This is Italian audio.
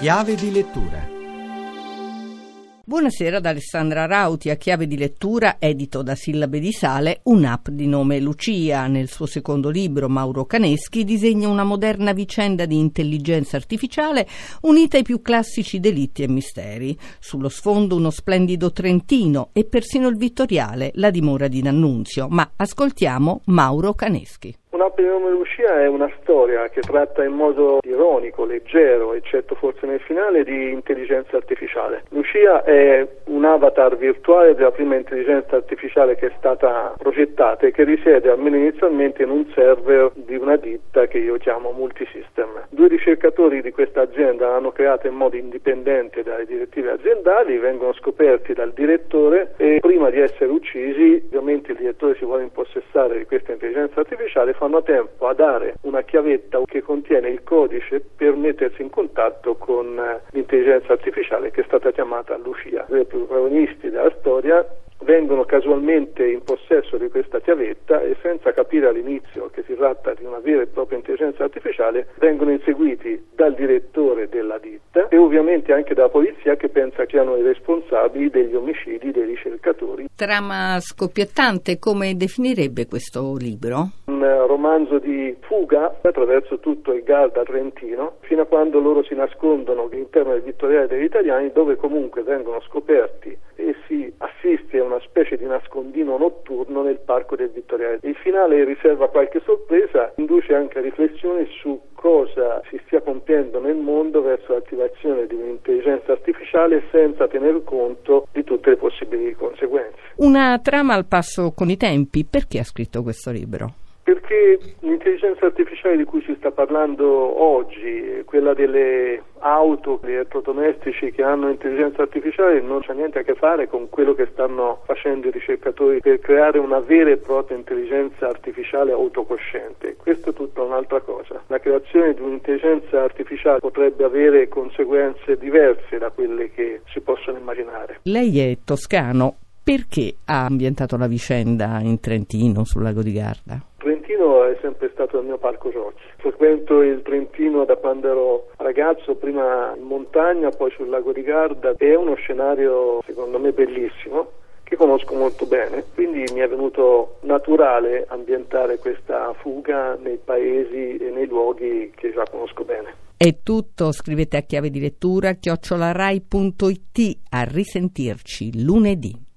Chiave di lettura Buonasera da Alessandra Rauti, a chiave di lettura, edito da Sillabe di Sale, un'app di nome Lucia. Nel suo secondo libro, Mauro Caneschi disegna una moderna vicenda di intelligenza artificiale unita ai più classici delitti e misteri. Sullo sfondo uno splendido Trentino e persino il Vittoriale, la dimora di D'Annunzio. Ma ascoltiamo Mauro Caneschi. Un'app di nome Lucia è una storia che tratta in modo ironico, leggero, eccetto forse nel finale, di intelligenza artificiale. Lucia è un avatar virtuale della prima intelligenza artificiale che è stata progettata e che risiede almeno inizialmente in un server di una ditta che io chiamo Multisystem. Due ricercatori di questa azienda l'hanno creata in modo indipendente dalle direttive aziendali, vengono scoperti dal direttore e prima di essere uccisi, ovviamente il direttore si vuole impossessare di questa intelligenza artificiale fanno tempo a dare una chiavetta che contiene il codice per mettersi in contatto con eh, l'intelligenza artificiale che è stata chiamata Lucia. I protagonisti della storia vengono casualmente in possesso di questa chiavetta e senza capire all'inizio che si tratta di una vera e propria intelligenza artificiale vengono inseguiti dal direttore della ditta e ovviamente anche dalla polizia che pensa che siano i responsabili degli omicidi dei ricercatori. Trama scoppiettante, come definirebbe questo libro? Un romanzo di fuga attraverso tutto il Garda Trentino fino a quando loro si nascondono all'interno del Vittoriale degli Italiani dove comunque vengono scoperti e si assiste a una specie di nascondino notturno nel parco del Vittoriale. Il finale riserva qualche sorpresa, induce anche a riflessioni su cosa si stia compiendo nel mondo verso l'attivazione di un'intelligenza artificiale senza tener conto di tutte le possibili conseguenze. Una trama al passo con i tempi, perché ha scritto questo libro? Perché l'intelligenza artificiale di cui si sta parlando oggi, quella delle auto, gli elettrodomestici che hanno intelligenza artificiale, non c'ha niente a che fare con quello che stanno facendo i ricercatori per creare una vera e propria intelligenza artificiale autocosciente. Questo è tutta un'altra cosa. La creazione di un'intelligenza artificiale potrebbe avere conseguenze diverse da quelle che si possono immaginare. Lei è toscano. Perché ha ambientato la vicenda in Trentino, sul lago di Garda? Sempre stato il mio parco giochi. Frequento il Trentino da quando ero ragazzo, prima in montagna, poi sul lago di Garda. È uno scenario secondo me bellissimo che conosco molto bene, quindi mi è venuto naturale ambientare questa fuga nei paesi e nei luoghi che già conosco bene. È tutto, scrivete a chiave di lettura chiocciolarai.it a risentirci lunedì.